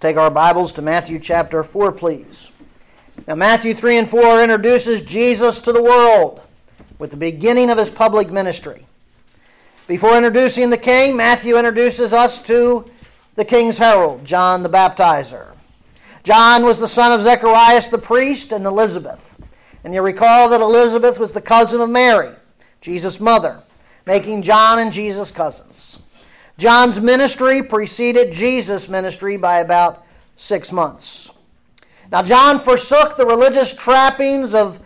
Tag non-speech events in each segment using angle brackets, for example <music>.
take our Bibles to Matthew chapter 4, please. Now, Matthew 3 and 4 introduces Jesus to the world with the beginning of his public ministry. Before introducing the king, Matthew introduces us to the king's herald, John the Baptizer. John was the son of Zacharias the priest and Elizabeth. And you recall that Elizabeth was the cousin of Mary, Jesus' mother, making John and Jesus cousins. John's ministry preceded Jesus' ministry by about six months. Now, John forsook the religious trappings of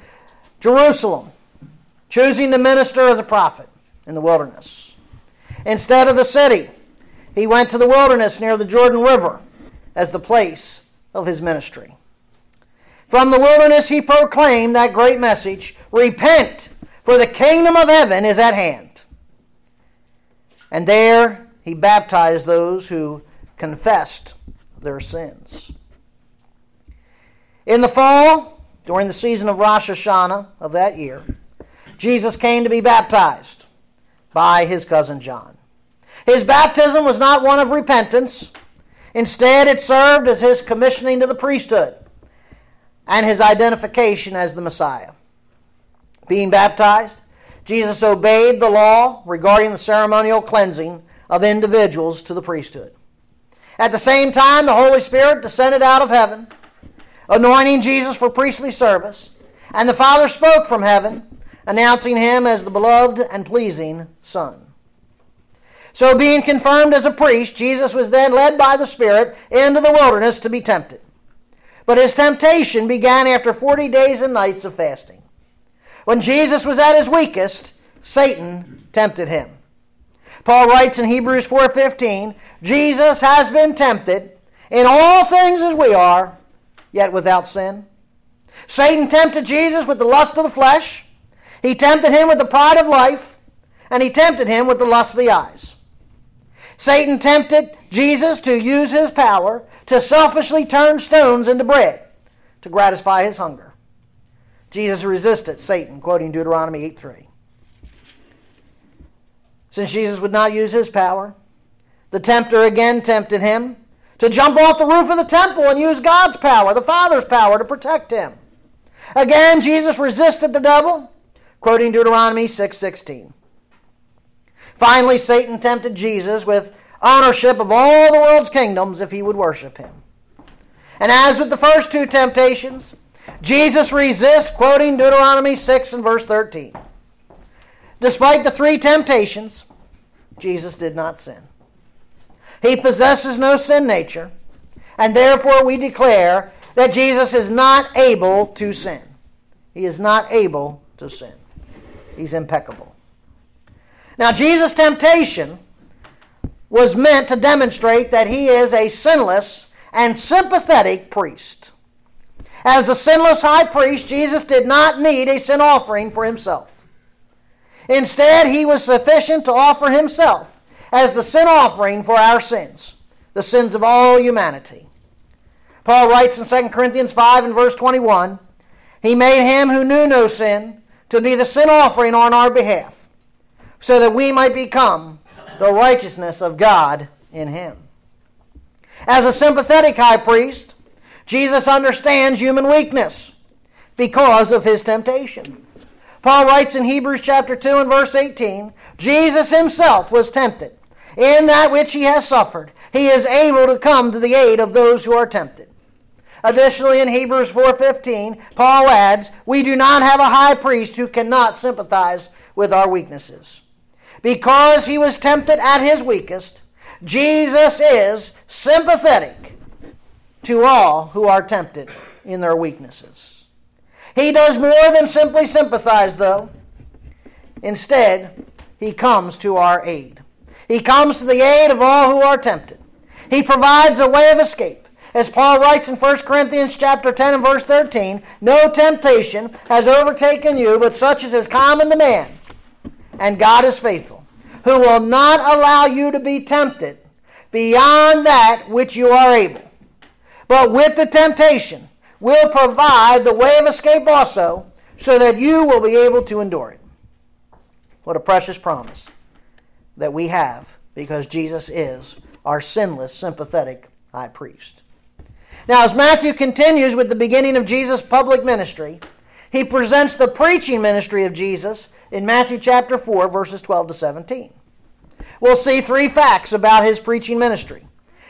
Jerusalem, choosing to minister as a prophet in the wilderness. Instead of the city, he went to the wilderness near the Jordan River as the place of his ministry. From the wilderness, he proclaimed that great message Repent, for the kingdom of heaven is at hand. And there he baptized those who confessed their sins. In the fall, during the season of Rosh Hashanah of that year, Jesus came to be baptized by his cousin John. His baptism was not one of repentance. Instead, it served as his commissioning to the priesthood and his identification as the Messiah. Being baptized, Jesus obeyed the law regarding the ceremonial cleansing of individuals to the priesthood. At the same time, the Holy Spirit descended out of heaven, anointing Jesus for priestly service, and the Father spoke from heaven announcing him as the beloved and pleasing Son. So, being confirmed as a priest, Jesus was then led by the Spirit into the wilderness to be tempted. But his temptation began after 40 days and nights of fasting. When Jesus was at his weakest, Satan tempted him. Paul writes in Hebrews 4:15, Jesus has been tempted in all things as we are, yet without sin. Satan tempted Jesus with the lust of the flesh, he tempted him with the pride of life, and he tempted him with the lust of the eyes. Satan tempted Jesus to use his power to selfishly turn stones into bread to gratify his hunger. Jesus resisted Satan, quoting Deuteronomy 8 3. Since Jesus would not use his power, the tempter again tempted him to jump off the roof of the temple and use God's power, the Father's power, to protect him. Again, Jesus resisted the devil quoting Deuteronomy 6:16. Finally, Satan tempted Jesus with ownership of all the world's kingdoms if he would worship him. And as with the first two temptations, Jesus resists, quoting Deuteronomy 6 and verse 13. Despite the three temptations, Jesus did not sin. He possesses no sin nature, and therefore we declare that Jesus is not able to sin. He is not able to sin. He's impeccable. Now, Jesus' temptation was meant to demonstrate that he is a sinless and sympathetic priest. As the sinless high priest, Jesus did not need a sin offering for himself. Instead, he was sufficient to offer himself as the sin offering for our sins, the sins of all humanity. Paul writes in 2 Corinthians 5 and verse 21 He made him who knew no sin to be the sin offering on our behalf, so that we might become the righteousness of God in him. As a sympathetic high priest, Jesus understands human weakness because of his temptation. Paul writes in Hebrews chapter 2 and verse 18 Jesus himself was tempted. In that which he has suffered, he is able to come to the aid of those who are tempted. Additionally, in Hebrews 4:15, Paul adds, "We do not have a high priest who cannot sympathize with our weaknesses. Because he was tempted at his weakest, Jesus is sympathetic to all who are tempted in their weaknesses. He does more than simply sympathize, though. Instead, he comes to our aid. He comes to the aid of all who are tempted. He provides a way of escape. As Paul writes in 1 Corinthians chapter 10 and verse 13, no temptation has overtaken you but such as is common to man. And God is faithful, who will not allow you to be tempted beyond that which you are able. But with the temptation will provide the way of escape also, so that you will be able to endure it. What a precious promise that we have because Jesus is our sinless, sympathetic high priest. Now, as Matthew continues with the beginning of Jesus' public ministry, he presents the preaching ministry of Jesus in Matthew chapter 4, verses 12 to 17. We'll see three facts about his preaching ministry.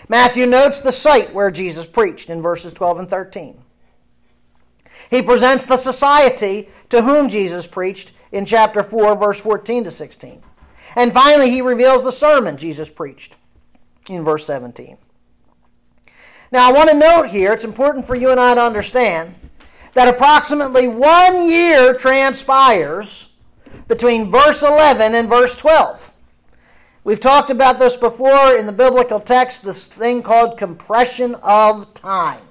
Matthew notes the site where Jesus preached in verses 12 and 13. He presents the society to whom Jesus preached in chapter 4, verse 14 to 16. And finally, he reveals the sermon Jesus preached in verse 17. Now, I want to note here, it's important for you and I to understand that approximately one year transpires between verse 11 and verse 12. We've talked about this before in the biblical text, this thing called compression of time.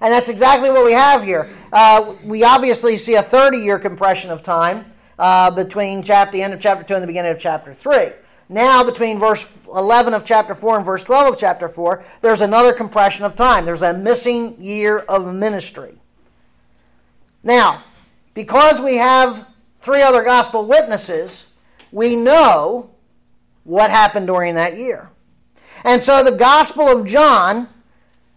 And that's exactly what we have here. Uh, we obviously see a 30 year compression of time uh, between chapter, the end of chapter 2 and the beginning of chapter 3. Now, between verse 11 of chapter 4 and verse 12 of chapter 4, there's another compression of time. There's a missing year of ministry. Now, because we have three other gospel witnesses, we know what happened during that year. And so the Gospel of John,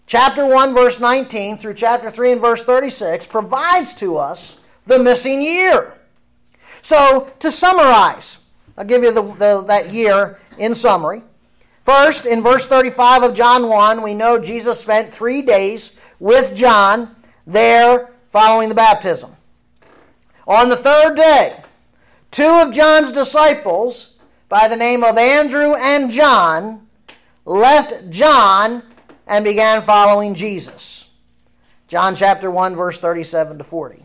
chapter 1, verse 19 through chapter 3 and verse 36, provides to us the missing year. So, to summarize, I'll give you the, the, that year in summary. First, in verse 35 of John 1, we know Jesus spent three days with John there following the baptism. On the third day, two of John's disciples, by the name of Andrew and John, left John and began following Jesus. John chapter 1, verse 37 to 40.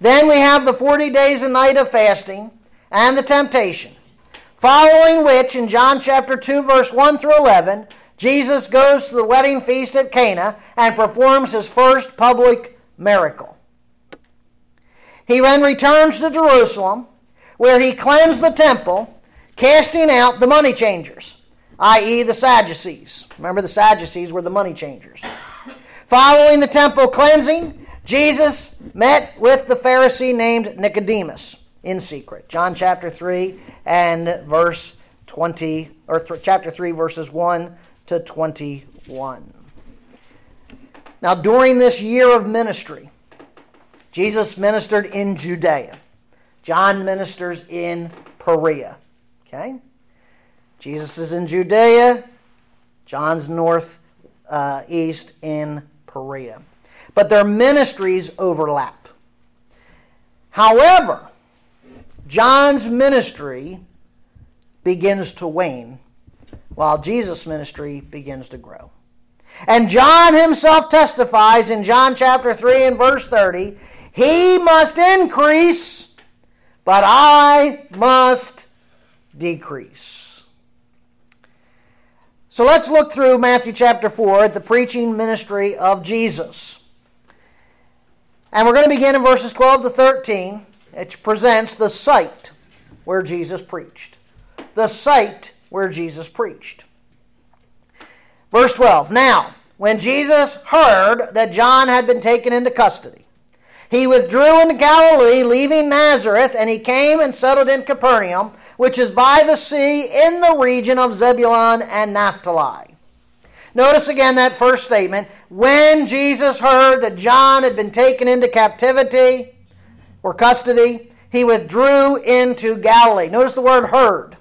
Then we have the 40 days and night of fasting and the temptation. Following which, in John chapter 2, verse 1 through 11, Jesus goes to the wedding feast at Cana and performs his first public miracle. He then returns to Jerusalem, where he cleansed the temple, casting out the money changers, i.e., the Sadducees. Remember, the Sadducees were the money changers. Following the temple cleansing, Jesus met with the Pharisee named Nicodemus in secret. John chapter 3 and verse 20, or th- chapter 3, verses 1 to 21. Now, during this year of ministry, Jesus ministered in Judea. John ministers in Perea. Okay? Jesus is in Judea. John's north uh, east in Perea. But their ministries overlap. However, John's ministry begins to wane while Jesus' ministry begins to grow. And John himself testifies in John chapter 3 and verse 30 He must increase, but I must decrease. So let's look through Matthew chapter 4 at the preaching ministry of Jesus. And we're going to begin in verses 12 to 13. It presents the site where Jesus preached. The site where Jesus preached. Verse 12 Now, when Jesus heard that John had been taken into custody, he withdrew into Galilee, leaving Nazareth, and he came and settled in Capernaum, which is by the sea in the region of Zebulun and Naphtali. Notice again that first statement. When Jesus heard that John had been taken into captivity, or custody, he withdrew into Galilee. Notice the word heard.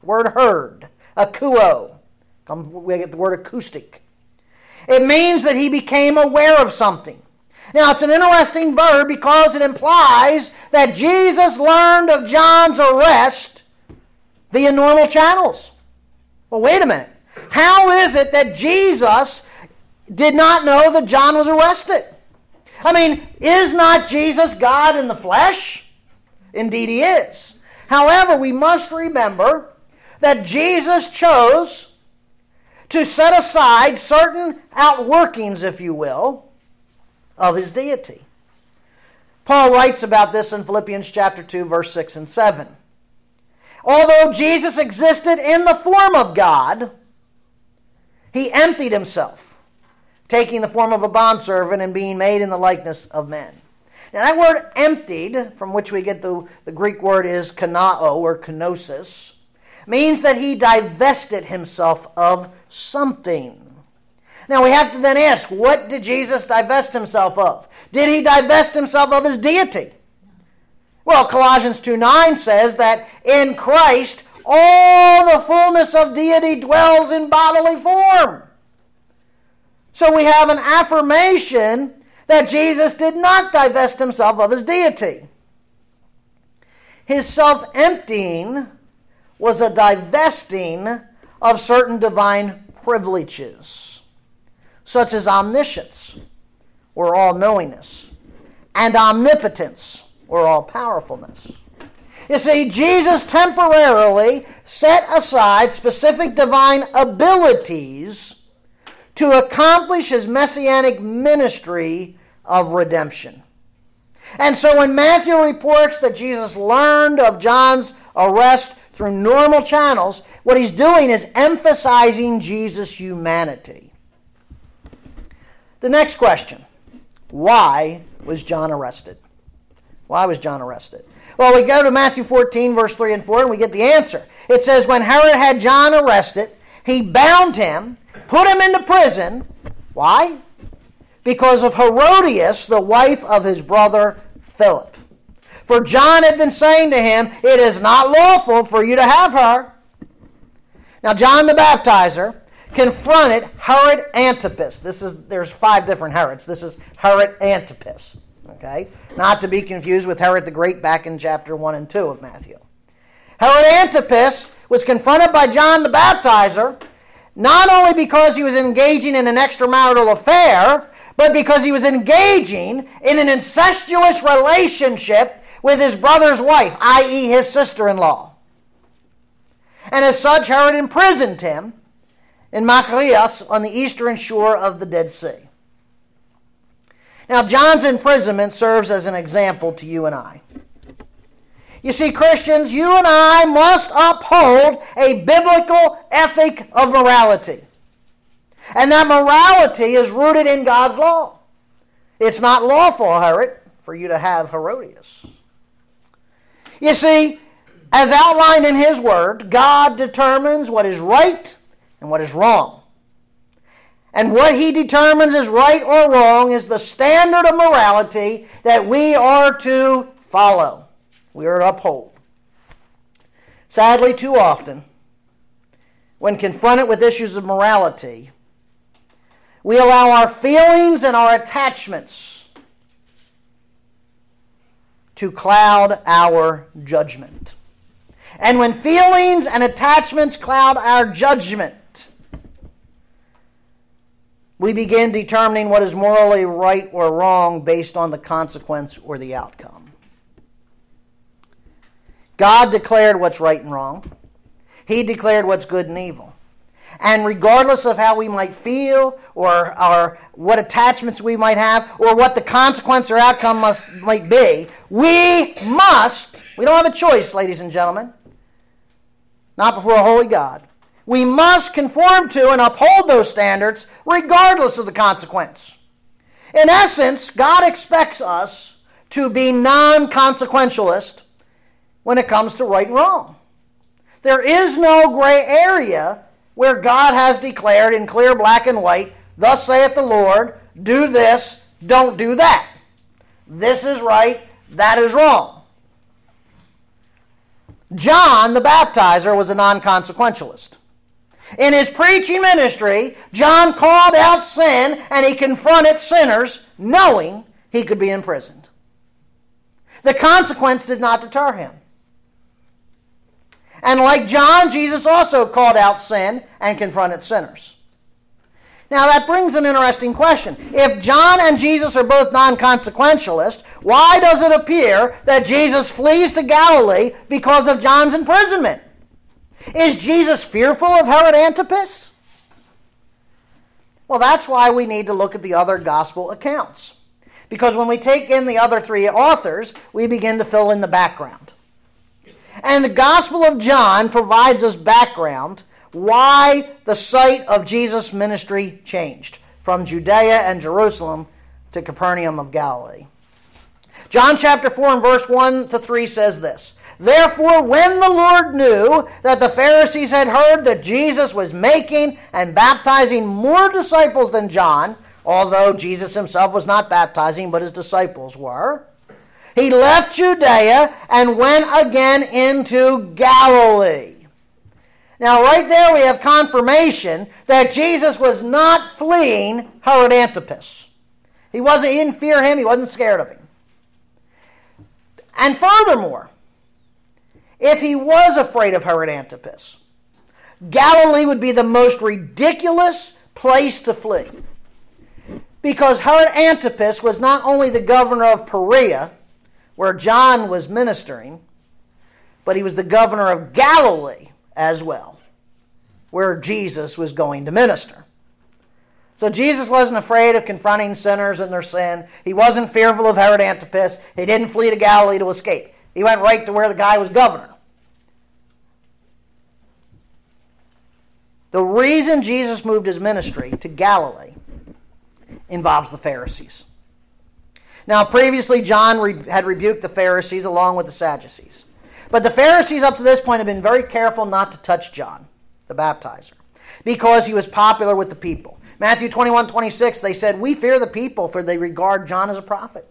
The word heard. Akuo. We get the word acoustic. It means that he became aware of something. Now, it's an interesting verb because it implies that Jesus learned of John's arrest via normal channels. Well, wait a minute. How is it that Jesus did not know that John was arrested? I mean, is not Jesus God in the flesh? Indeed, he is. However, we must remember that Jesus chose to set aside certain outworkings, if you will, of his deity. Paul writes about this in Philippians chapter 2 verse 6 and 7. Although Jesus existed in the form of God, he emptied himself taking the form of a bondservant and being made in the likeness of men. Now, that word emptied, from which we get the, the Greek word is kanao or kenosis, means that he divested himself of something. Now we have to then ask, what did Jesus divest himself of? Did he divest himself of his deity? Well, Colossians 2 9 says that in Christ all the fullness of deity dwells in bodily form. So we have an affirmation that Jesus did not divest himself of his deity. His self emptying was a divesting of certain divine privileges, such as omniscience, or all knowingness, and omnipotence, or all powerfulness. You see, Jesus temporarily set aside specific divine abilities to accomplish his messianic ministry of redemption. And so when Matthew reports that Jesus learned of John's arrest through normal channels, what he's doing is emphasizing Jesus' humanity. The next question why was John arrested? Why was John arrested? Well, we go to Matthew 14, verse 3 and 4, and we get the answer. It says, When Herod had John arrested, he bound him, put him into prison. Why? Because of Herodias, the wife of his brother Philip. For John had been saying to him, It is not lawful for you to have her. Now, John the Baptizer confronted Herod Antipas. This is there's five different Herods. This is Herod Antipas. Okay? Not to be confused with Herod the Great back in chapter 1 and 2 of Matthew. Herod Antipas was confronted by John the Baptizer not only because he was engaging in an extramarital affair, but because he was engaging in an incestuous relationship with his brother's wife, i.e., his sister in law. And as such, Herod imprisoned him in Machaerus on the eastern shore of the Dead Sea. Now, John's imprisonment serves as an example to you and I. You see, Christians, you and I must uphold a biblical ethic of morality. And that morality is rooted in God's law. It's not lawful, Herod, for you to have Herodias. You see, as outlined in His Word, God determines what is right and what is wrong. And what he determines is right or wrong is the standard of morality that we are to follow, we are to uphold. Sadly, too often, when confronted with issues of morality, we allow our feelings and our attachments to cloud our judgment. And when feelings and attachments cloud our judgment, we begin determining what is morally right or wrong based on the consequence or the outcome. God declared what's right and wrong. He declared what's good and evil. And regardless of how we might feel or, or what attachments we might have or what the consequence or outcome must, might be, we must, we don't have a choice, ladies and gentlemen, not before a holy God. We must conform to and uphold those standards regardless of the consequence. In essence, God expects us to be non consequentialist when it comes to right and wrong. There is no gray area where God has declared in clear black and white, Thus saith the Lord, do this, don't do that. This is right, that is wrong. John the baptizer was a non consequentialist. In his preaching ministry, John called out sin and he confronted sinners knowing he could be imprisoned. The consequence did not deter him. And like John, Jesus also called out sin and confronted sinners. Now that brings an interesting question. If John and Jesus are both non consequentialist, why does it appear that Jesus flees to Galilee because of John's imprisonment? Is Jesus fearful of Herod Antipas? Well, that's why we need to look at the other gospel accounts. Because when we take in the other three authors, we begin to fill in the background. And the Gospel of John provides us background why the site of Jesus' ministry changed from Judea and Jerusalem to Capernaum of Galilee. John chapter 4 and verse 1 to 3 says this Therefore, when the Lord knew that the Pharisees had heard that Jesus was making and baptizing more disciples than John, although Jesus himself was not baptizing, but his disciples were, he left Judea and went again into Galilee. Now, right there we have confirmation that Jesus was not fleeing Herod Antipas. He wasn't, he didn't fear him, he wasn't scared of him. And furthermore, if he was afraid of Herod Antipas, Galilee would be the most ridiculous place to flee. Because Herod Antipas was not only the governor of Perea, where John was ministering, but he was the governor of Galilee as well, where Jesus was going to minister. So Jesus wasn't afraid of confronting sinners and their sin. He wasn't fearful of Herod Antipas. He didn't flee to Galilee to escape. He went right to where the guy was governor. The reason Jesus moved his ministry to Galilee involves the Pharisees. Now, previously, John had rebuked the Pharisees along with the Sadducees. But the Pharisees, up to this point, have been very careful not to touch John, the baptizer, because he was popular with the people. Matthew 21 26, they said, We fear the people, for they regard John as a prophet.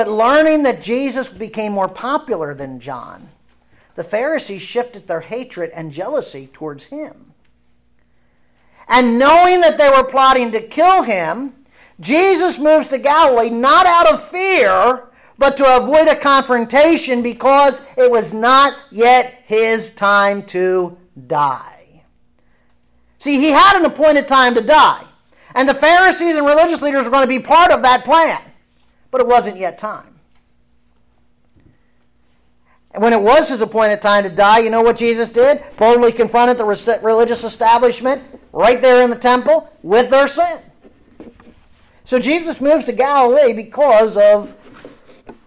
But learning that Jesus became more popular than John, the Pharisees shifted their hatred and jealousy towards him. And knowing that they were plotting to kill him, Jesus moves to Galilee not out of fear, but to avoid a confrontation because it was not yet his time to die. See, he had an appointed time to die. And the Pharisees and religious leaders were going to be part of that plan. But it wasn't yet time. And when it was his appointed time to die, you know what Jesus did? Boldly confronted the religious establishment right there in the temple with their sin. So Jesus moves to Galilee because of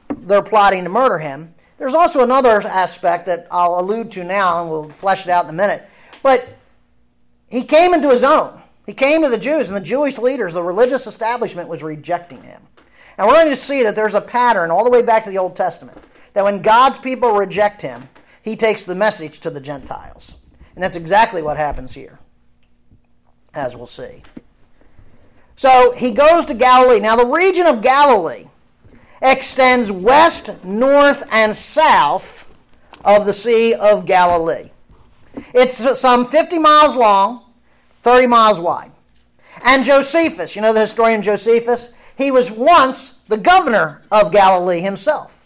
their plotting to murder him. There's also another aspect that I'll allude to now, and we'll flesh it out in a minute. But he came into his own. He came to the Jews, and the Jewish leaders, the religious establishment, was rejecting him. And we're going to see that there's a pattern all the way back to the Old Testament that when God's people reject him, he takes the message to the Gentiles. And that's exactly what happens here, as we'll see. So he goes to Galilee. Now, the region of Galilee extends west, north, and south of the Sea of Galilee. It's some 50 miles long 30 miles wide. And Josephus, you know the historian Josephus? He was once the governor of Galilee himself.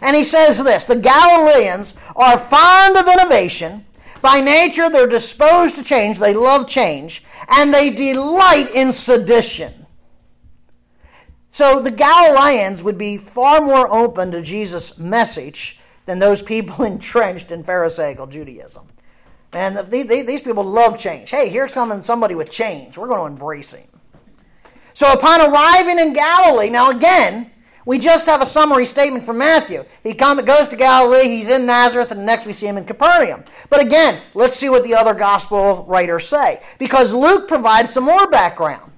And he says this The Galileans are fond of innovation. By nature, they're disposed to change. They love change. And they delight in sedition. So the Galileans would be far more open to Jesus' message than those people <laughs> entrenched in Pharisaical Judaism. And these people love change. Hey, here's coming somebody with change. We're going to embrace him. So upon arriving in Galilee, now again, we just have a summary statement from Matthew. He come, goes to Galilee, he's in Nazareth, and next we see him in Capernaum. But again, let's see what the other gospel writers say. Because Luke provides some more background.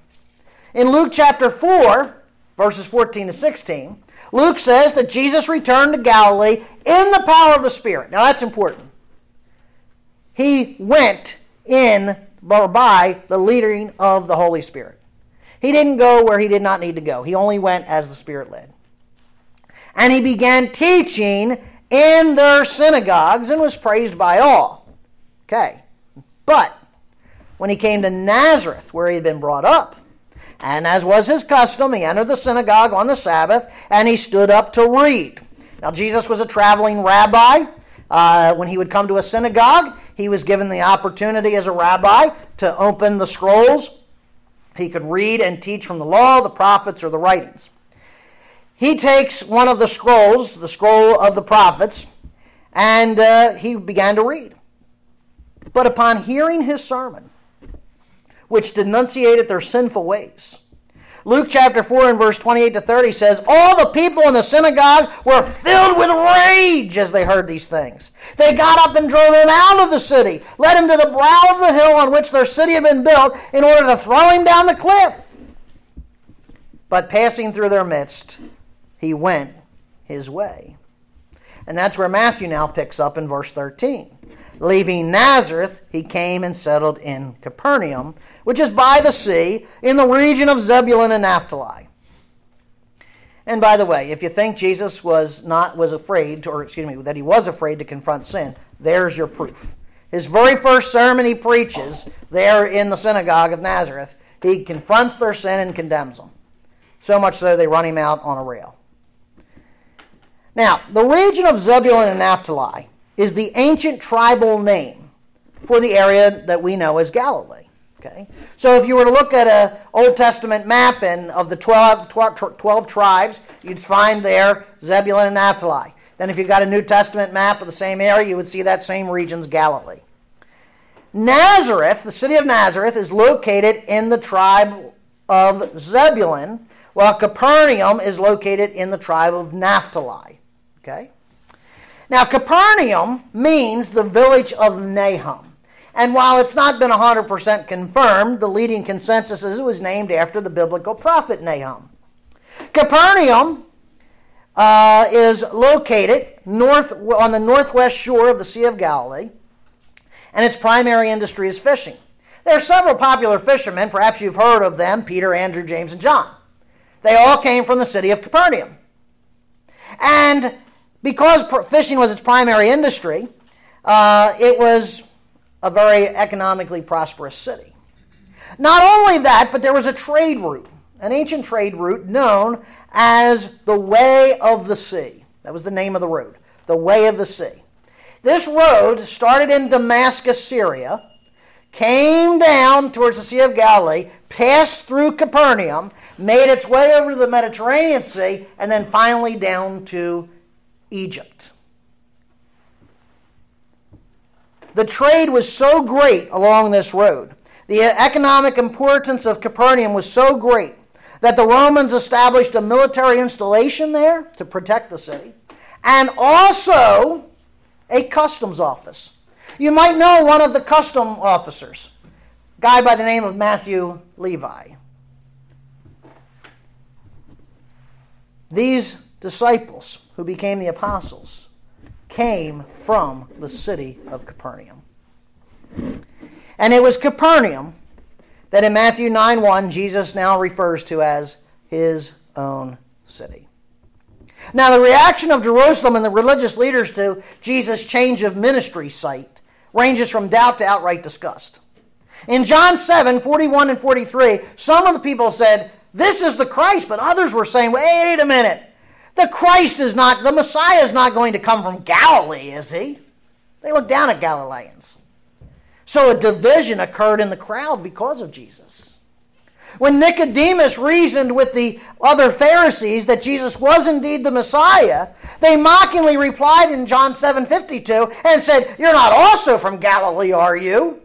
In Luke chapter 4, verses 14 to 16, Luke says that Jesus returned to Galilee in the power of the Spirit. Now that's important. He went in or by the leading of the Holy Spirit. He didn't go where he did not need to go. He only went as the Spirit led. And he began teaching in their synagogues and was praised by all. Okay. But when he came to Nazareth, where he had been brought up, and as was his custom, he entered the synagogue on the Sabbath and he stood up to read. Now, Jesus was a traveling rabbi. Uh, when he would come to a synagogue, he was given the opportunity as a rabbi to open the scrolls. He could read and teach from the law, the prophets, or the writings. He takes one of the scrolls, the scroll of the prophets, and uh, he began to read. But upon hearing his sermon, which denunciated their sinful ways, Luke chapter 4 and verse 28 to 30 says, All the people in the synagogue were filled with rage as they heard these things. They got up and drove him out of the city, led him to the brow of the hill on which their city had been built, in order to throw him down the cliff. But passing through their midst, he went his way. And that's where Matthew now picks up in verse 13. Leaving Nazareth, he came and settled in Capernaum, which is by the sea, in the region of Zebulun and Naphtali. And by the way, if you think Jesus was not was afraid, or excuse me, that he was afraid to confront sin, there's your proof. His very first sermon he preaches there in the synagogue of Nazareth, he confronts their sin and condemns them. So much so they run him out on a rail. Now, the region of Zebulun and Naphtali is the ancient tribal name for the area that we know as Galilee. Okay? So if you were to look at an Old Testament map and of the 12, 12, 12 tribes, you'd find there Zebulun and Naphtali. Then, if you got a New Testament map of the same area, you would see that same region's Galilee. Nazareth, the city of Nazareth, is located in the tribe of Zebulun, while Capernaum is located in the tribe of Naphtali. Okay? Now, Capernaum means the village of Nahum. And while it's not been 100% confirmed, the leading consensus is it was named after the biblical prophet Nahum. Capernaum uh, is located north on the northwest shore of the Sea of Galilee, and its primary industry is fishing. There are several popular fishermen, perhaps you've heard of them Peter, Andrew, James, and John. They all came from the city of Capernaum. And because fishing was its primary industry, uh, it was a very economically prosperous city. Not only that, but there was a trade route, an ancient trade route known as the Way of the Sea. That was the name of the road, the Way of the Sea. This road started in Damascus, Syria, came down towards the Sea of Galilee, passed through Capernaum, made its way over to the Mediterranean Sea, and then finally down to Egypt. The trade was so great along this road. The economic importance of Capernaum was so great that the Romans established a military installation there to protect the city, and also a customs office. You might know one of the custom officers, a guy by the name of Matthew Levi. These disciples who became the apostles came from the city of Capernaum. And it was Capernaum that in Matthew 9 1, Jesus now refers to as his own city. Now, the reaction of Jerusalem and the religious leaders to Jesus' change of ministry site ranges from doubt to outright disgust. In John 7 41 and 43, some of the people said, This is the Christ, but others were saying, Wait a minute. The Christ is not, the Messiah is not going to come from Galilee, is he? They look down at Galileans. So a division occurred in the crowd because of Jesus. When Nicodemus reasoned with the other Pharisees that Jesus was indeed the Messiah, they mockingly replied in John 7:52 and said, "You're not also from Galilee, are you?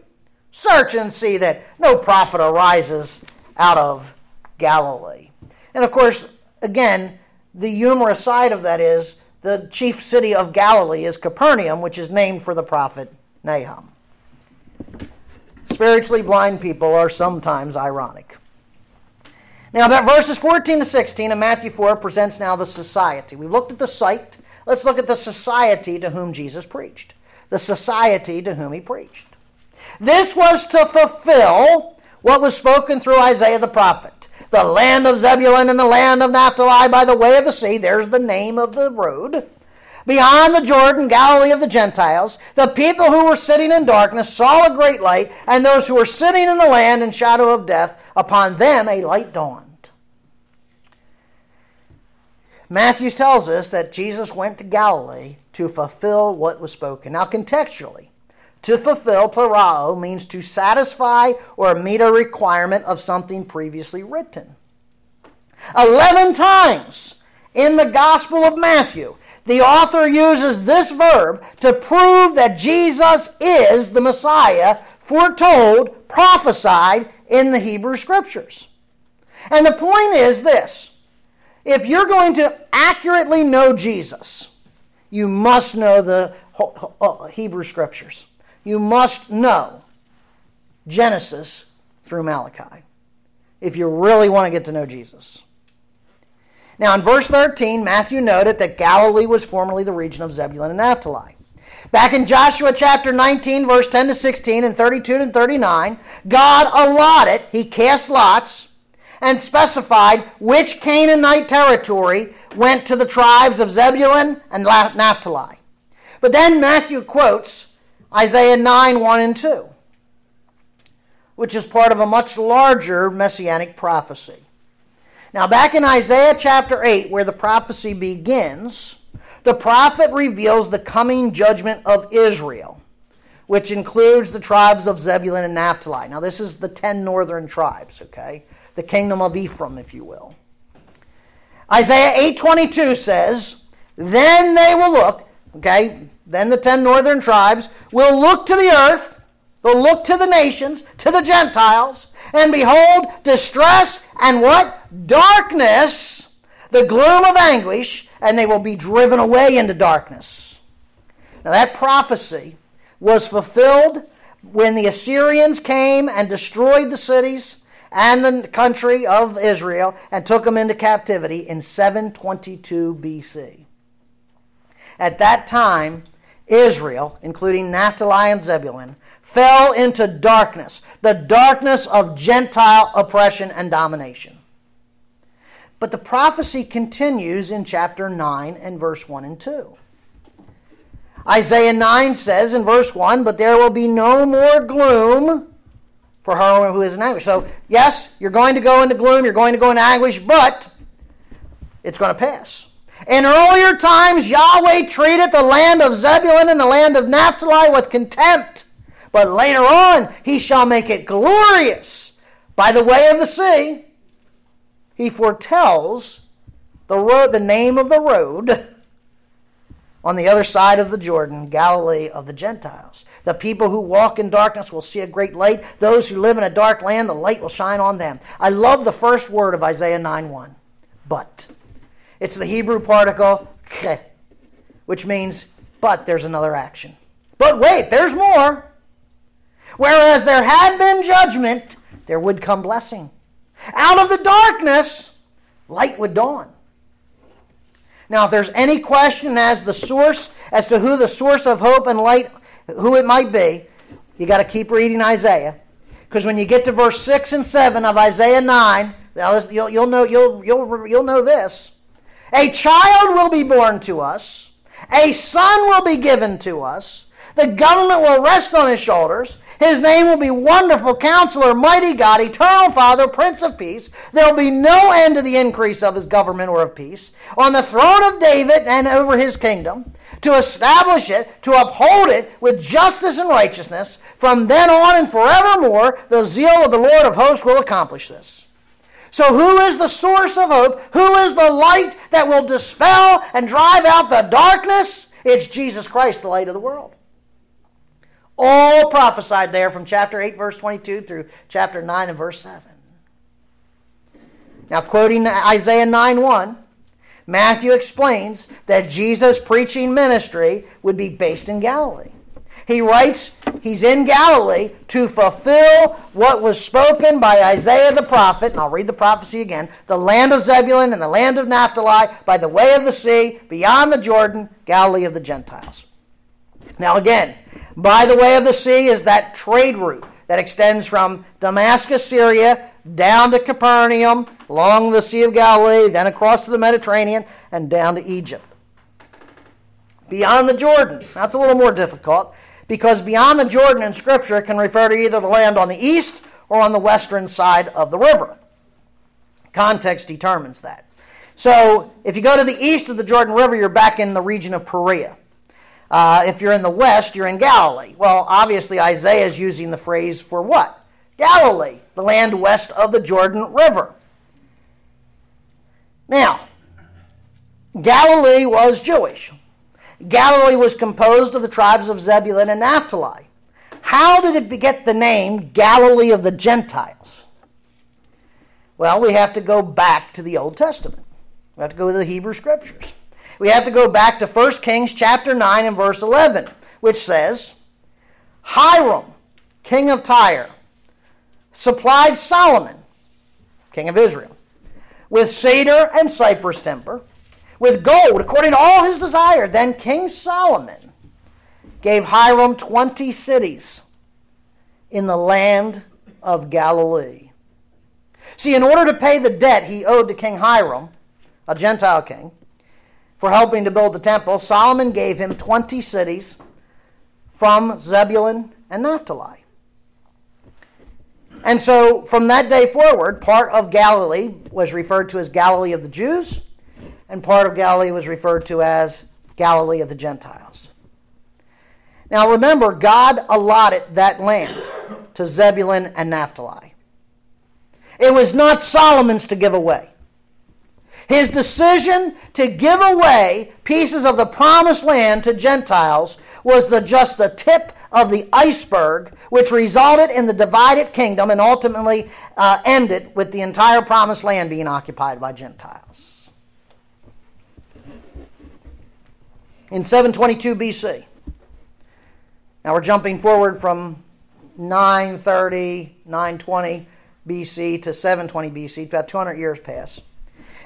Search and see that no prophet arises out of Galilee." And of course, again, the humorous side of that is the chief city of Galilee is Capernaum, which is named for the prophet Nahum. Spiritually blind people are sometimes ironic. Now, that verses 14 to 16 of Matthew 4 presents now the society. We looked at the site. Let's look at the society to whom Jesus preached. The society to whom he preached. This was to fulfill what was spoken through Isaiah the prophet the land of Zebulun and the land of Naphtali by the way of the sea. There's the name of the road. Beyond the Jordan, Galilee of the Gentiles, the people who were sitting in darkness saw a great light, and those who were sitting in the land in shadow of death, upon them a light dawned. Matthew tells us that Jesus went to Galilee to fulfill what was spoken. Now, contextually, to fulfill, plerao, means to satisfy or meet a requirement of something previously written. Eleven times in the Gospel of Matthew, the author uses this verb to prove that Jesus is the Messiah foretold, prophesied in the Hebrew Scriptures. And the point is this if you're going to accurately know Jesus, you must know the Hebrew Scriptures you must know Genesis through Malachi if you really want to get to know Jesus. Now, in verse 13, Matthew noted that Galilee was formerly the region of Zebulun and Naphtali. Back in Joshua chapter 19, verse 10 to 16, and 32 and 39, God allotted, he cast lots, and specified which Canaanite territory went to the tribes of Zebulun and Naphtali. But then Matthew quotes Isaiah 9, 1 and 2, which is part of a much larger messianic prophecy. Now, back in Isaiah chapter 8, where the prophecy begins, the prophet reveals the coming judgment of Israel, which includes the tribes of Zebulun and Naphtali. Now, this is the ten northern tribes, okay? The kingdom of Ephraim, if you will. Isaiah 8:22 says, "Then they will look, okay? Then the ten northern tribes will look to the earth they'll look to the nations, to the Gentiles, and behold distress and what? Darkness, the gloom of anguish, and they will be driven away into darkness. Now, that prophecy was fulfilled when the Assyrians came and destroyed the cities and the country of Israel and took them into captivity in 722 BC. At that time, Israel, including Naphtali and Zebulun, fell into darkness, the darkness of Gentile oppression and domination. But the prophecy continues in chapter 9 and verse 1 and 2. Isaiah 9 says in verse 1 But there will be no more gloom for her who is in anguish. So, yes, you're going to go into gloom, you're going to go into anguish, but it's going to pass. In earlier times, Yahweh treated the land of Zebulun and the land of Naphtali with contempt. But later on, he shall make it glorious by the way of the sea. He foretells the road, the name of the road on the other side of the Jordan, Galilee of the Gentiles. The people who walk in darkness will see a great light. Those who live in a dark land, the light will shine on them. I love the first word of Isaiah 9 1. But. It's the Hebrew particle, which means, but there's another action. But wait, there's more. Whereas there had been judgment, there would come blessing. Out of the darkness, light would dawn. Now, if there's any question as the source, as to who the source of hope and light, who it might be, you got to keep reading Isaiah, because when you get to verse six and seven of Isaiah nine, you'll, you'll know you'll, you'll, you'll know this. A child will be born to us, a son will be given to us. The government will rest on his shoulders. His name will be Wonderful Counselor, Mighty God, Eternal Father, Prince of Peace. There will be no end to the increase of his government or of peace. On the throne of David and over his kingdom, to establish it, to uphold it with justice and righteousness, from then on and forevermore, the zeal of the Lord of hosts will accomplish this. So, who is the source of hope? Who is the light that will dispel and drive out the darkness? It's Jesus Christ, the light of the world. All prophesied there from chapter 8, verse 22 through chapter 9 and verse 7. Now, quoting Isaiah 9 1, Matthew explains that Jesus' preaching ministry would be based in Galilee. He writes he's in Galilee to fulfill what was spoken by Isaiah the prophet. And I'll read the prophecy again the land of Zebulun and the land of Naphtali, by the way of the sea, beyond the Jordan, Galilee of the Gentiles. Now, again, by the way of the sea is that trade route that extends from Damascus, Syria, down to Capernaum, along the Sea of Galilee, then across to the Mediterranean, and down to Egypt. Beyond the Jordan, that's a little more difficult because beyond the Jordan in Scripture can refer to either the land on the east or on the western side of the river. Context determines that. So if you go to the east of the Jordan River, you're back in the region of Perea. Uh, if you're in the west, you're in Galilee. Well, obviously, Isaiah is using the phrase for what? Galilee, the land west of the Jordan River. Now, Galilee was Jewish. Galilee was composed of the tribes of Zebulun and Naphtali. How did it get the name Galilee of the Gentiles? Well, we have to go back to the Old Testament. We have to go to the Hebrew Scriptures we have to go back to 1 Kings chapter 9 and verse 11, which says, Hiram, king of Tyre, supplied Solomon, king of Israel, with cedar and cypress timber, with gold, according to all his desire. Then King Solomon gave Hiram 20 cities in the land of Galilee. See, in order to pay the debt he owed to King Hiram, a Gentile king, for helping to build the temple, Solomon gave him 20 cities from Zebulun and Naphtali. And so from that day forward, part of Galilee was referred to as Galilee of the Jews, and part of Galilee was referred to as Galilee of the Gentiles. Now remember, God allotted that land to Zebulun and Naphtali. It was not Solomon's to give away. His decision to give away pieces of the promised land to Gentiles was the, just the tip of the iceberg, which resulted in the divided kingdom and ultimately uh, ended with the entire promised land being occupied by Gentiles. In 722 BC, now we're jumping forward from 930, 920 BC to 720 BC, about 200 years pass.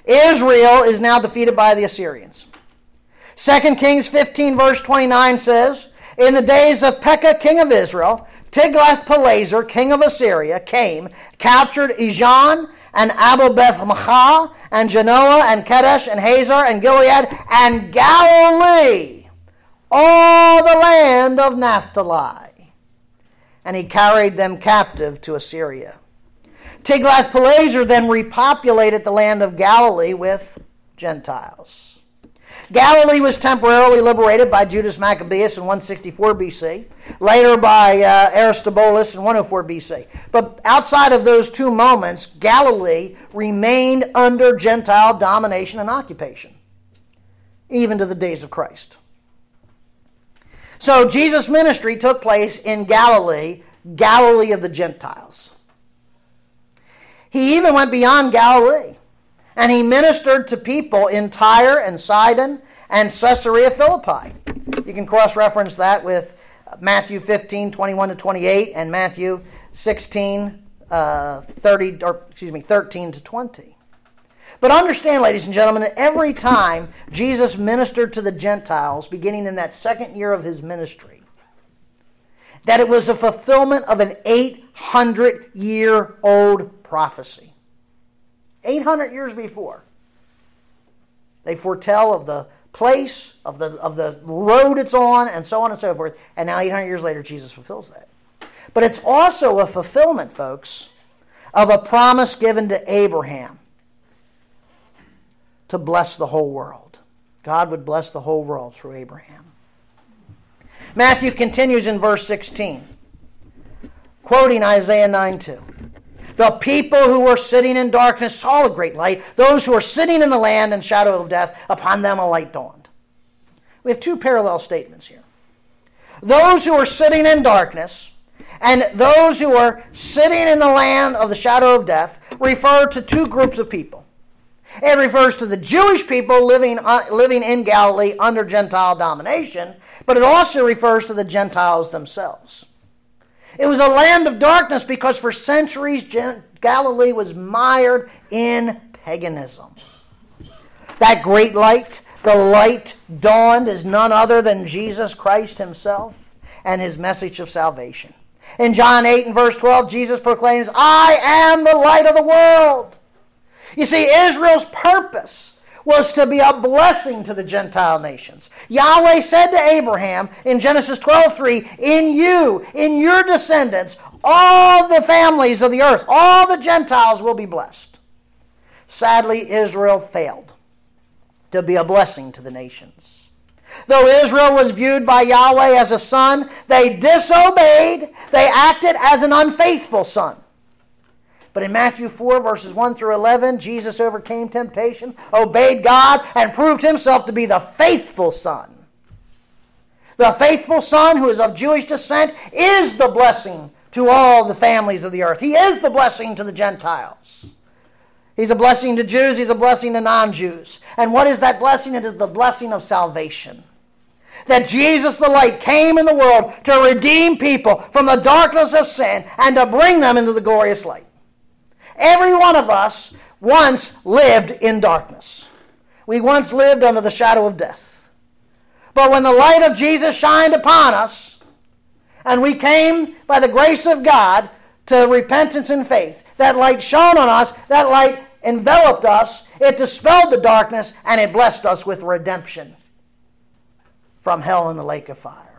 Israel is now defeated by the Assyrians. 2 Kings 15, verse 29 says, In the days of Pekah, king of Israel, Tiglath-Pileser, king of Assyria, came, captured Ijon and Abel Beth Maachah and Janoah and Kedesh and Hazor and Gilead and Galilee, all the land of Naphtali. And he carried them captive to Assyria. Tiglath-Pileser then repopulated the land of Galilee with Gentiles. Galilee was temporarily liberated by Judas Maccabeus in 164 BC, later by uh, Aristobulus in 104 BC. But outside of those two moments, Galilee remained under Gentile domination and occupation, even to the days of Christ. So Jesus' ministry took place in Galilee, Galilee of the Gentiles. He even went beyond Galilee and he ministered to people in Tyre and Sidon and Caesarea Philippi. You can cross reference that with Matthew 15, 21 to 28, and Matthew 16, uh, 30, or excuse me, 13 to 20. But understand, ladies and gentlemen, that every time Jesus ministered to the Gentiles, beginning in that second year of his ministry, that it was a fulfillment of an 800 year old prophecy. 800 years before. They foretell of the place, of the, of the road it's on, and so on and so forth. And now, 800 years later, Jesus fulfills that. But it's also a fulfillment, folks, of a promise given to Abraham to bless the whole world. God would bless the whole world through Abraham. Matthew continues in verse 16, quoting Isaiah 9 2. The people who were sitting in darkness saw a great light. Those who were sitting in the land and shadow of death, upon them a light dawned. We have two parallel statements here. Those who are sitting in darkness and those who are sitting in the land of the shadow of death refer to two groups of people. It refers to the Jewish people living, uh, living in Galilee under Gentile domination, but it also refers to the Gentiles themselves. It was a land of darkness because for centuries Galilee was mired in paganism. That great light, the light dawned, is none other than Jesus Christ himself and his message of salvation. In John 8 and verse 12, Jesus proclaims, I am the light of the world. You see, Israel's purpose was to be a blessing to the Gentile nations. Yahweh said to Abraham in Genesis 12:3, "In you, in your descendants, all the families of the earth, all the Gentiles will be blessed." Sadly, Israel failed to be a blessing to the nations. Though Israel was viewed by Yahweh as a son, they disobeyed. They acted as an unfaithful son. But in Matthew 4, verses 1 through 11, Jesus overcame temptation, obeyed God, and proved himself to be the faithful Son. The faithful Son, who is of Jewish descent, is the blessing to all the families of the earth. He is the blessing to the Gentiles. He's a blessing to Jews, he's a blessing to non Jews. And what is that blessing? It is the blessing of salvation. That Jesus the light came in the world to redeem people from the darkness of sin and to bring them into the glorious light. Every one of us once lived in darkness. We once lived under the shadow of death. But when the light of Jesus shined upon us, and we came by the grace of God to repentance and faith, that light shone on us, that light enveloped us, it dispelled the darkness, and it blessed us with redemption from hell and the lake of fire.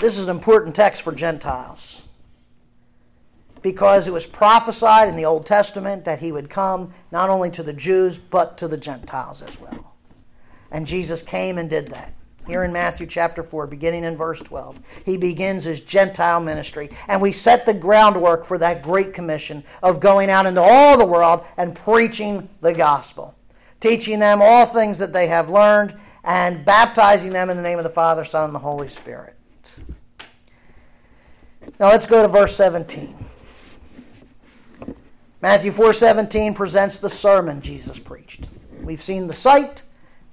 This is an important text for Gentiles because it was prophesied in the Old Testament that he would come not only to the Jews but to the Gentiles as well. And Jesus came and did that. Here in Matthew chapter 4, beginning in verse 12, he begins his Gentile ministry. And we set the groundwork for that great commission of going out into all the world and preaching the gospel, teaching them all things that they have learned, and baptizing them in the name of the Father, Son, and the Holy Spirit. Now let's go to verse 17. Matthew 4:17 presents the sermon Jesus preached. We've seen the site,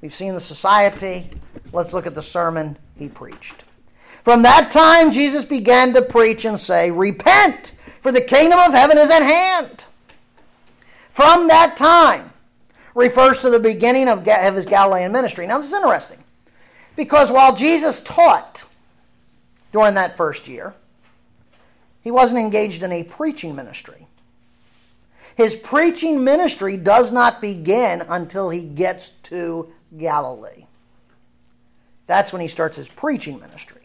we've seen the society. Let's look at the sermon he preached. From that time Jesus began to preach and say, "Repent, for the kingdom of heaven is at hand." From that time refers to the beginning of his Galilean ministry. Now this is interesting. Because while Jesus taught during that first year, he wasn't engaged in a preaching ministry. His preaching ministry does not begin until he gets to Galilee. That's when he starts his preaching ministry.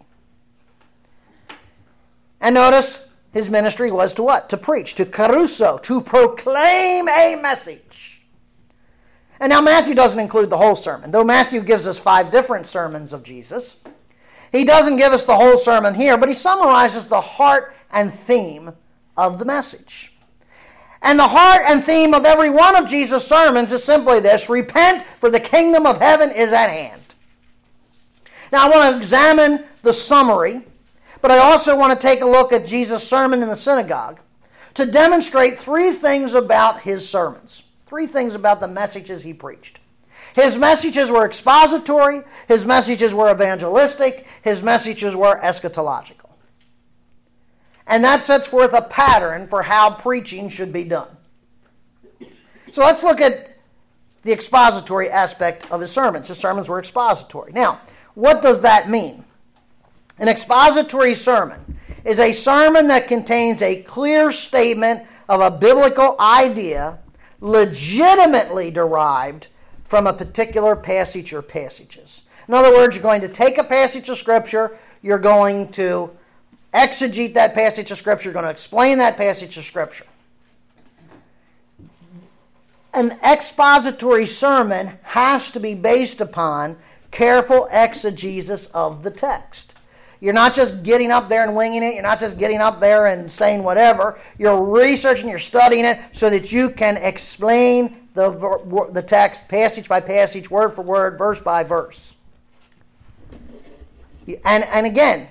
And notice his ministry was to what? To preach, to kerusso, to proclaim a message. And now Matthew doesn't include the whole sermon, though Matthew gives us five different sermons of Jesus. He doesn't give us the whole sermon here, but he summarizes the heart and theme of the message. And the heart and theme of every one of Jesus' sermons is simply this repent, for the kingdom of heaven is at hand. Now, I want to examine the summary, but I also want to take a look at Jesus' sermon in the synagogue to demonstrate three things about his sermons, three things about the messages he preached. His messages were expository, his messages were evangelistic, his messages were eschatological. And that sets forth a pattern for how preaching should be done. So let's look at the expository aspect of his sermons. His sermons were expository. Now, what does that mean? An expository sermon is a sermon that contains a clear statement of a biblical idea legitimately derived from a particular passage or passages. In other words, you're going to take a passage of Scripture, you're going to exegete that passage of Scripture, you're going to explain that passage of Scripture. An expository sermon has to be based upon careful exegesis of the text. You're not just getting up there and winging it. You're not just getting up there and saying whatever. You're researching, you're studying it so that you can explain the, the text passage by passage, word for word, verse by verse. And, and again,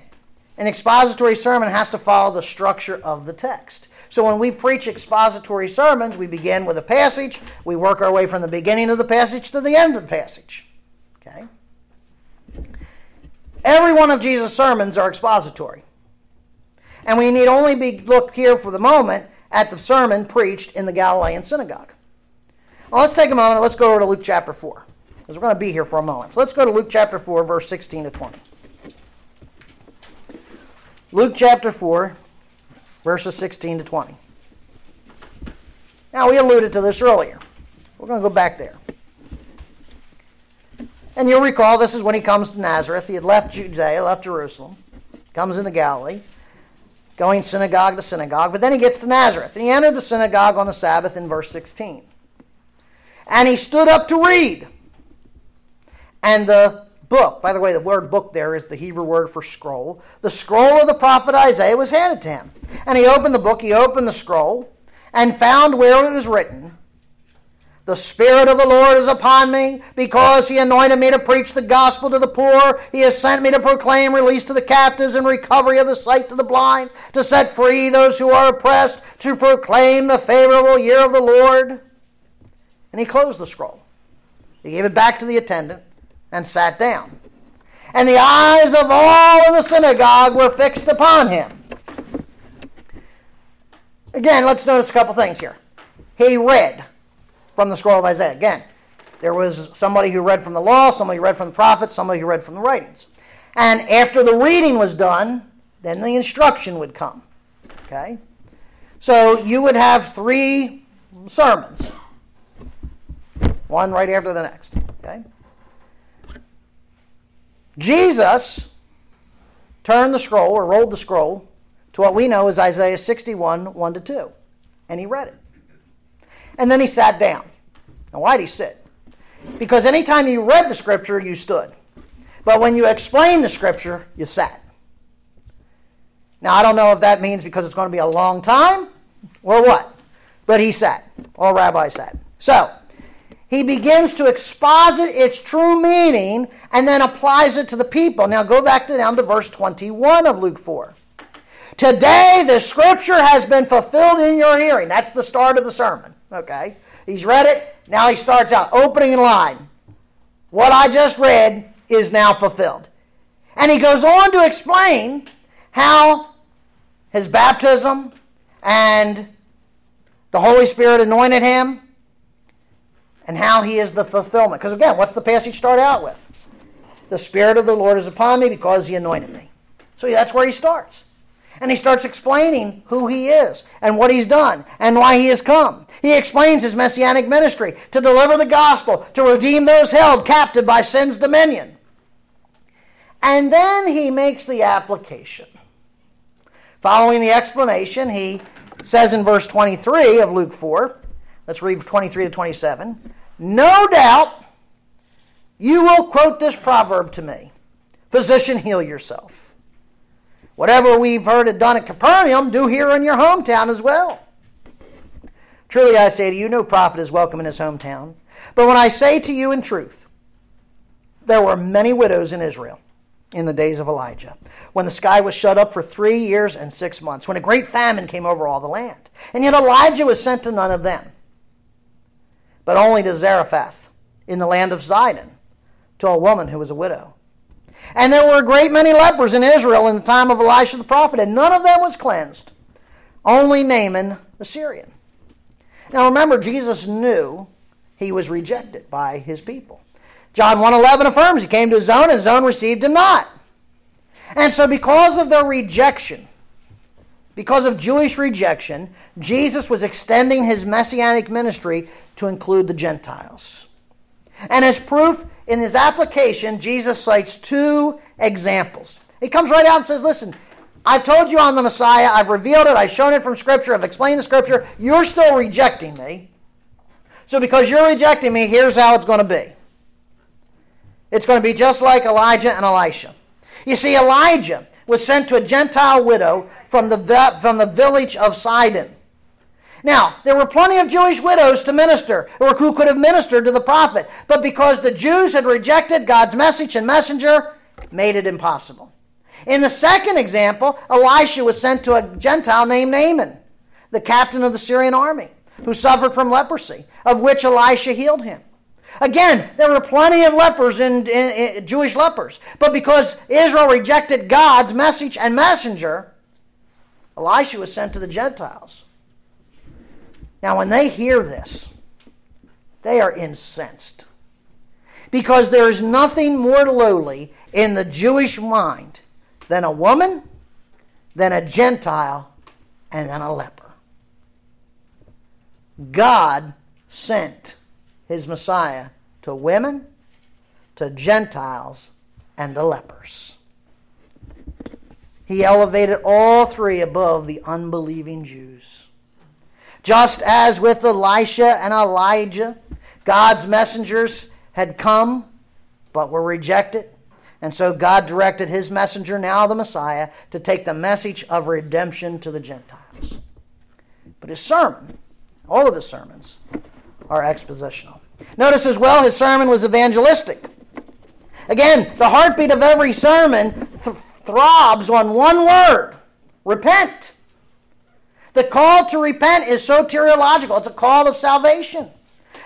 an expository sermon has to follow the structure of the text. So when we preach expository sermons, we begin with a passage, we work our way from the beginning of the passage to the end of the passage. Okay? Every one of Jesus' sermons are expository. And we need only be look here for the moment at the sermon preached in the Galilean synagogue. Well, let's take a moment. Let's go over to Luke chapter 4. Because we're going to be here for a moment. So let's go to Luke chapter 4, verse 16 to 20. Luke chapter 4, verses 16 to 20. Now, we alluded to this earlier. We're going to go back there. And you'll recall this is when he comes to Nazareth. He had left Judea, left Jerusalem, comes into Galilee, going synagogue to synagogue, but then he gets to Nazareth. And he entered the synagogue on the Sabbath in verse 16. And he stood up to read. And the book. By the way, the word book there is the Hebrew word for scroll. The scroll of the prophet Isaiah was handed to him. And he opened the book, he opened the scroll, and found where it was written The Spirit of the Lord is upon me, because he anointed me to preach the gospel to the poor. He has sent me to proclaim release to the captives and recovery of the sight to the blind, to set free those who are oppressed, to proclaim the favorable year of the Lord. And he closed the scroll. He gave it back to the attendant and sat down. And the eyes of all in the synagogue were fixed upon him. again, let's notice a couple things here. He read from the scroll of Isaiah. Again, there was somebody who read from the law, somebody who read from the prophets, somebody who read from the writings. And after the reading was done, then the instruction would come. Okay? So you would have three sermons, one right after the next. Okay? Jesus turned the scroll or rolled the scroll to what we know as Isaiah 61 1 to 2. And he read it. And then he sat down. Now, why did he sit? Because anytime you read the scripture, you stood. But when you explain the scripture, you sat. Now, I don't know if that means because it's going to be a long time or what, but he sat. All rabbis sat. So, he begins to exposit its true meaning and then applies it to the people. Now, go back to, down to verse 21 of Luke 4. Today, the scripture has been fulfilled in your hearing. That's the start of the sermon. Okay? He's read it. Now he starts out, opening line. What I just read is now fulfilled. And he goes on to explain how his baptism and the Holy Spirit anointed him and how he is the fulfillment. Because again, what's the passage start out with? The Spirit of the Lord is upon me because he anointed me. So that's where he starts. And he starts explaining who he is and what he's done and why he has come. He explains his messianic ministry to deliver the gospel, to redeem those held captive by sin's dominion. And then he makes the application. Following the explanation, he says in verse 23 of Luke 4, let's read 23 to 27, no doubt you will quote this proverb to me Physician, heal yourself. Whatever we've heard and done at Capernaum, do here in your hometown as well. Truly I say to you, no prophet is welcome in his hometown. But when I say to you in truth, there were many widows in Israel in the days of Elijah, when the sky was shut up for three years and six months, when a great famine came over all the land. And yet Elijah was sent to none of them, but only to Zarephath in the land of Sidon, to a woman who was a widow. And there were a great many lepers in Israel in the time of Elisha the prophet, and none of them was cleansed, only Naaman the Syrian. Now remember, Jesus knew he was rejected by his people. John 1.11 affirms he came to his own and his own received him not. And so because of their rejection, because of Jewish rejection, Jesus was extending his messianic ministry to include the Gentiles. And as proof in his application, Jesus cites two examples. He comes right out and says, Listen, I've told you I'm the Messiah. I've revealed it. I've shown it from Scripture. I've explained the Scripture. You're still rejecting me. So because you're rejecting me, here's how it's going to be. It's going to be just like Elijah and Elisha. You see, Elijah was sent to a Gentile widow from the, from the village of Sidon. Now, there were plenty of Jewish widows to minister, or who could have ministered to the prophet, but because the Jews had rejected God's message and messenger, made it impossible. In the second example, Elisha was sent to a Gentile named Naaman, the captain of the Syrian army, who suffered from leprosy, of which Elisha healed him. Again, there were plenty of lepers in, in, in, Jewish lepers, but because Israel rejected God's message and messenger, Elisha was sent to the Gentiles. Now, when they hear this, they are incensed because there is nothing more lowly in the Jewish mind than a woman, than a Gentile, and than a leper. God sent his Messiah to women, to Gentiles, and to lepers. He elevated all three above the unbelieving Jews. Just as with Elisha and Elijah, God's messengers had come but were rejected. And so God directed his messenger, now the Messiah, to take the message of redemption to the Gentiles. But his sermon, all of his sermons, are expositional. Notice as well, his sermon was evangelistic. Again, the heartbeat of every sermon th- throbs on one word repent. The call to repent is soteriological, it's a call of salvation.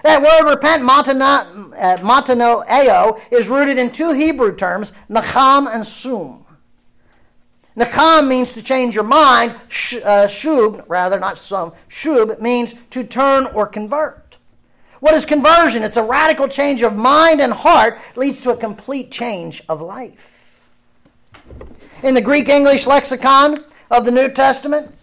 That word repent, matano, uh, is rooted in two Hebrew terms, nacham and sum. Nakam means to change your mind. Uh, shub, rather, not some. Shub means to turn or convert. What is conversion? It's a radical change of mind and heart, leads to a complete change of life. In the Greek English lexicon of the New Testament,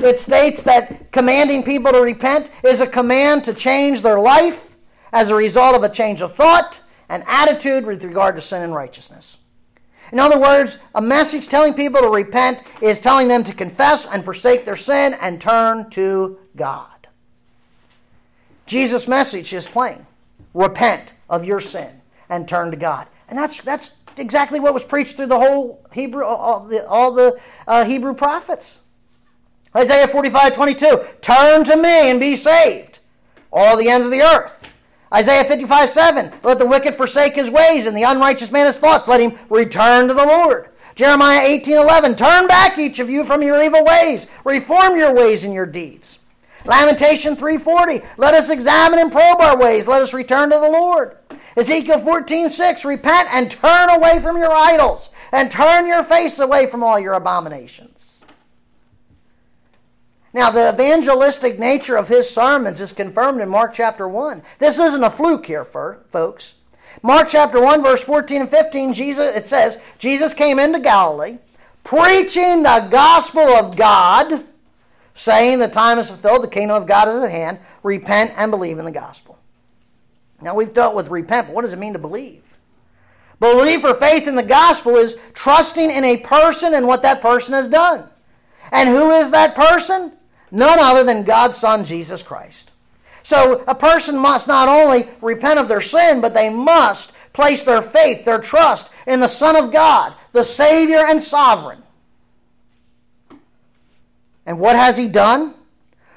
it states that commanding people to repent is a command to change their life as a result of a change of thought and attitude with regard to sin and righteousness. In other words, a message telling people to repent is telling them to confess and forsake their sin and turn to God. Jesus' message is plain repent of your sin and turn to God. And that's, that's exactly what was preached through the whole Hebrew, all the, all the uh, Hebrew prophets. Isaiah 45 22, turn to me and be saved, all the ends of the earth. Isaiah 55 7, let the wicked forsake his ways and the unrighteous man his thoughts, let him return to the Lord. Jeremiah 18 11, turn back each of you from your evil ways, reform your ways and your deeds. Lamentation 3:40, let us examine and probe our ways, let us return to the Lord. Ezekiel 14:6, repent and turn away from your idols, and turn your face away from all your abominations. Now, the evangelistic nature of his sermons is confirmed in Mark chapter 1. This isn't a fluke here, folks. Mark chapter 1, verse 14 and 15, Jesus, it says, Jesus came into Galilee, preaching the gospel of God, saying, The time is fulfilled, the kingdom of God is at hand. Repent and believe in the gospel. Now, we've dealt with repent, but what does it mean to believe? Belief or faith in the gospel is trusting in a person and what that person has done. And who is that person? None other than God's Son, Jesus Christ. So a person must not only repent of their sin, but they must place their faith, their trust in the Son of God, the Savior and Sovereign. And what has He done?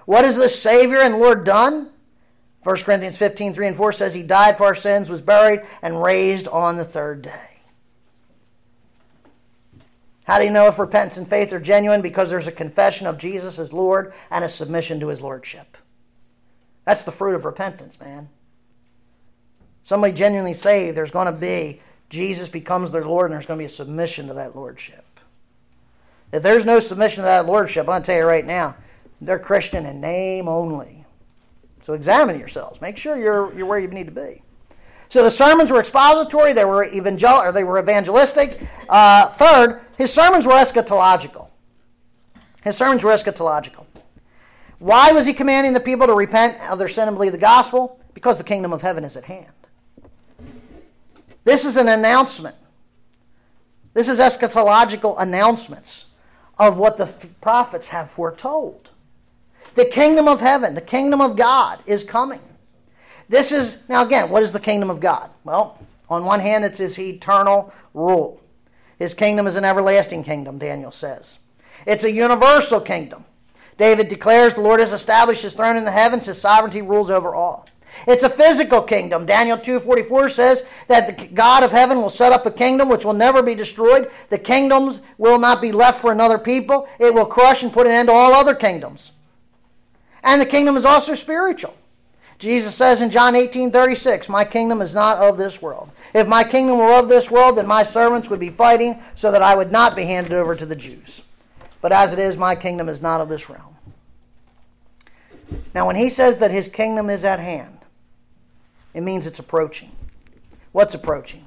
What has the Savior and Lord done? 1 Corinthians 15, 3 and 4 says He died for our sins, was buried, and raised on the third day. How do you know if repentance and faith are genuine? Because there's a confession of Jesus as Lord and a submission to his lordship. That's the fruit of repentance, man. Somebody genuinely saved, there's going to be Jesus becomes their Lord and there's going to be a submission to that lordship. If there's no submission to that lordship, I'm going to tell you right now, they're Christian in name only. So examine yourselves. Make sure you're, you're where you need to be. So the sermons were expository, they were evangel or they were evangelistic. Uh, third, his sermons were eschatological. His sermons were eschatological. Why was he commanding the people to repent of their sin and believe the gospel? Because the kingdom of heaven is at hand. This is an announcement. This is eschatological announcements of what the prophets have foretold. The kingdom of heaven, the kingdom of God is coming. This is, now again, what is the kingdom of God? Well, on one hand, it's his eternal rule. His kingdom is an everlasting kingdom, Daniel says. It's a universal kingdom. David declares the Lord has established his throne in the heavens, his sovereignty rules over all. It's a physical kingdom. Daniel 2:44 says that the God of heaven will set up a kingdom which will never be destroyed. The kingdoms will not be left for another people. It will crush and put an end to all other kingdoms. And the kingdom is also spiritual. Jesus says in John 18 36, My kingdom is not of this world. If my kingdom were of this world, then my servants would be fighting so that I would not be handed over to the Jews. But as it is, my kingdom is not of this realm. Now, when he says that his kingdom is at hand, it means it's approaching. What's approaching?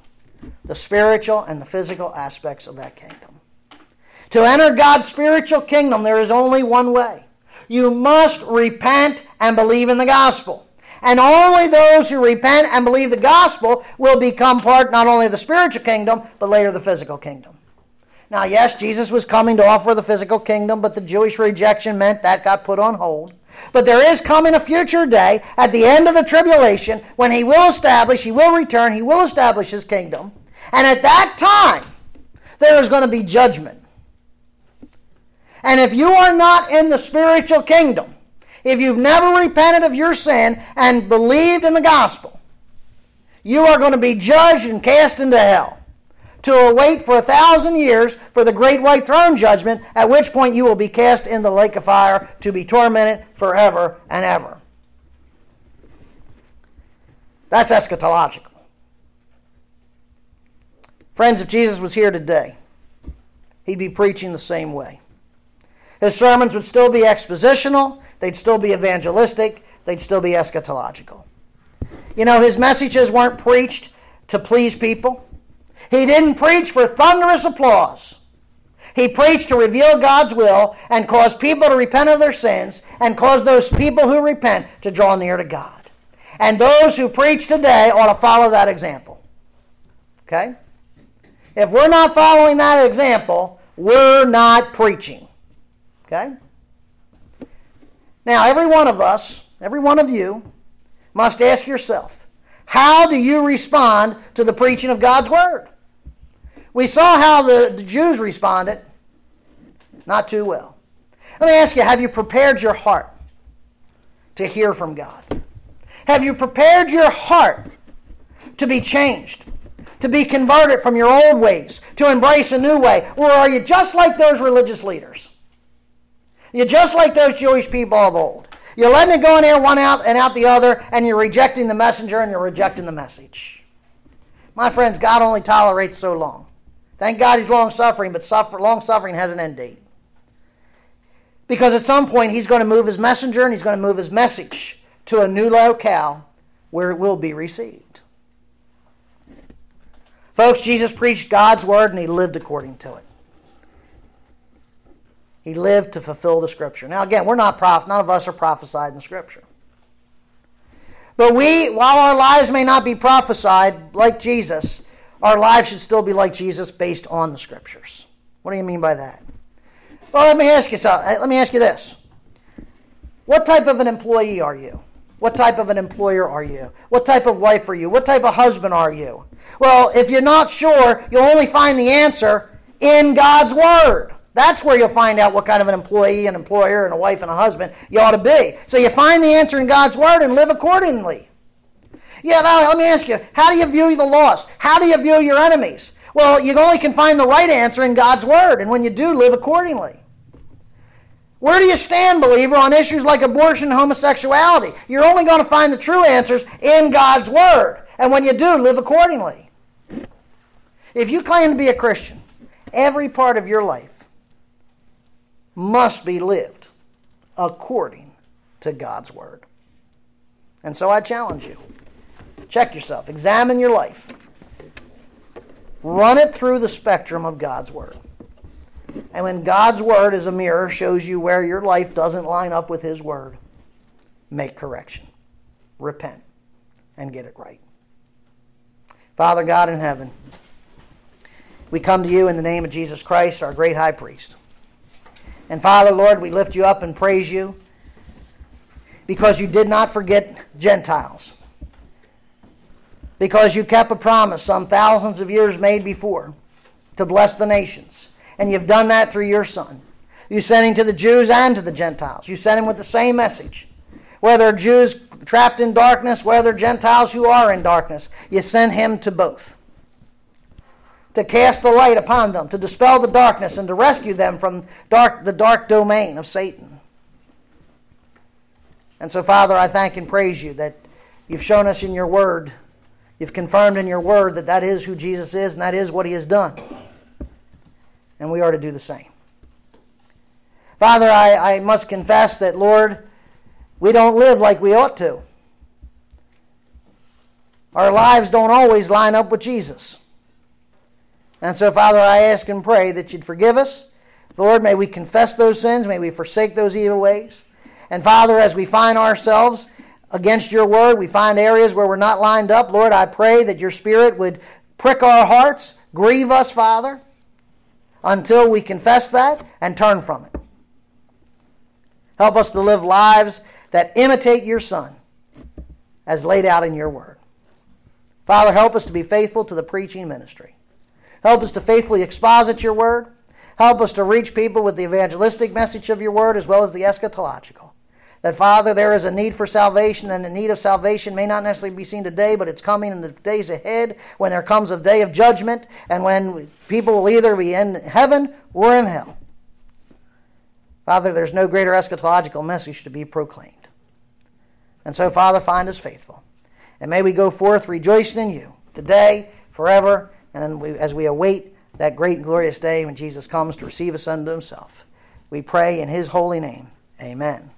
The spiritual and the physical aspects of that kingdom. To enter God's spiritual kingdom, there is only one way. You must repent and believe in the gospel. And only those who repent and believe the gospel will become part not only of the spiritual kingdom, but later the physical kingdom. Now, yes, Jesus was coming to offer the physical kingdom, but the Jewish rejection meant that got put on hold. But there is coming a future day at the end of the tribulation when he will establish, he will return, he will establish his kingdom. And at that time, there is going to be judgment. And if you are not in the spiritual kingdom, if you've never repented of your sin and believed in the gospel, you are going to be judged and cast into hell to await for a thousand years for the great white throne judgment, at which point you will be cast in the lake of fire to be tormented forever and ever. That's eschatological. Friends, if Jesus was here today, he'd be preaching the same way. His sermons would still be expositional, they'd still be evangelistic, they'd still be eschatological. You know, his messages weren't preached to please people. He didn't preach for thunderous applause. He preached to reveal God's will and cause people to repent of their sins and cause those people who repent to draw near to God. And those who preach today ought to follow that example. Okay? If we're not following that example, we're not preaching. Okay? Now, every one of us, every one of you, must ask yourself how do you respond to the preaching of God's Word? We saw how the, the Jews responded. Not too well. Let me ask you have you prepared your heart to hear from God? Have you prepared your heart to be changed? To be converted from your old ways, to embrace a new way? Or are you just like those religious leaders? You're just like those Jewish people of old. You're letting it go in there one out and out the other, and you're rejecting the messenger and you're rejecting the message. My friends, God only tolerates so long. Thank God He's long suffering, but suffer, long suffering has an end date. Because at some point He's going to move His messenger and He's going to move His message to a new locale where it will be received. Folks, Jesus preached God's word and he lived according to it. He lived to fulfill the scripture. Now, again, we're not prophets. None of us are prophesied in scripture. But we, while our lives may not be prophesied like Jesus, our lives should still be like Jesus based on the scriptures. What do you mean by that? Well, let me ask you something. Uh, let me ask you this. What type of an employee are you? What type of an employer are you? What type of wife are you? What type of husband are you? Well, if you're not sure, you'll only find the answer in God's Word. That's where you'll find out what kind of an employee, an employer, and a wife and a husband you ought to be. So you find the answer in God's Word and live accordingly. Yeah, now let me ask you how do you view the lost? How do you view your enemies? Well, you only can find the right answer in God's Word, and when you do, live accordingly. Where do you stand, believer, on issues like abortion and homosexuality? You're only going to find the true answers in God's Word. And when you do, live accordingly. If you claim to be a Christian, every part of your life must be lived according to God's Word. And so I challenge you check yourself, examine your life, run it through the spectrum of God's Word. And when God's Word is a mirror, shows you where your life doesn't line up with His Word, make correction, repent, and get it right. Father God in heaven, we come to you in the name of Jesus Christ, our great high priest. And Father, Lord, we lift you up and praise you because you did not forget Gentiles. Because you kept a promise some thousands of years made before to bless the nations. And you've done that through your Son. You sent him to the Jews and to the Gentiles. You sent him with the same message. Whether Jews trapped in darkness, whether Gentiles who are in darkness, you sent him to both. To cast the light upon them, to dispel the darkness, and to rescue them from dark, the dark domain of Satan. And so, Father, I thank and praise you that you've shown us in your word, you've confirmed in your word that that is who Jesus is and that is what he has done and we are to do the same. Father, I, I must confess that, Lord, we don't live like we ought to. Our lives don't always line up with Jesus. And so, Father, I ask and pray that you'd forgive us. Lord, may we confess those sins. May we forsake those evil ways. And Father, as we find ourselves against your word, we find areas where we're not lined up. Lord, I pray that your Spirit would prick our hearts, grieve us, Father until we confess that and turn from it. Help us to live lives that imitate your Son as laid out in your word. Father, help us to be faithful to the preaching ministry. Help us to faithfully exposit your word. Help us to reach people with the evangelistic message of your word as well as the eschatological. That, Father, there is a need for salvation, and the need of salvation may not necessarily be seen today, but it's coming in the days ahead when there comes a day of judgment and when people will either be in heaven or in hell. Father, there's no greater eschatological message to be proclaimed. And so, Father, find us faithful. And may we go forth rejoicing in you today, forever, and as we await that great and glorious day when Jesus comes to receive us unto himself. We pray in his holy name. Amen.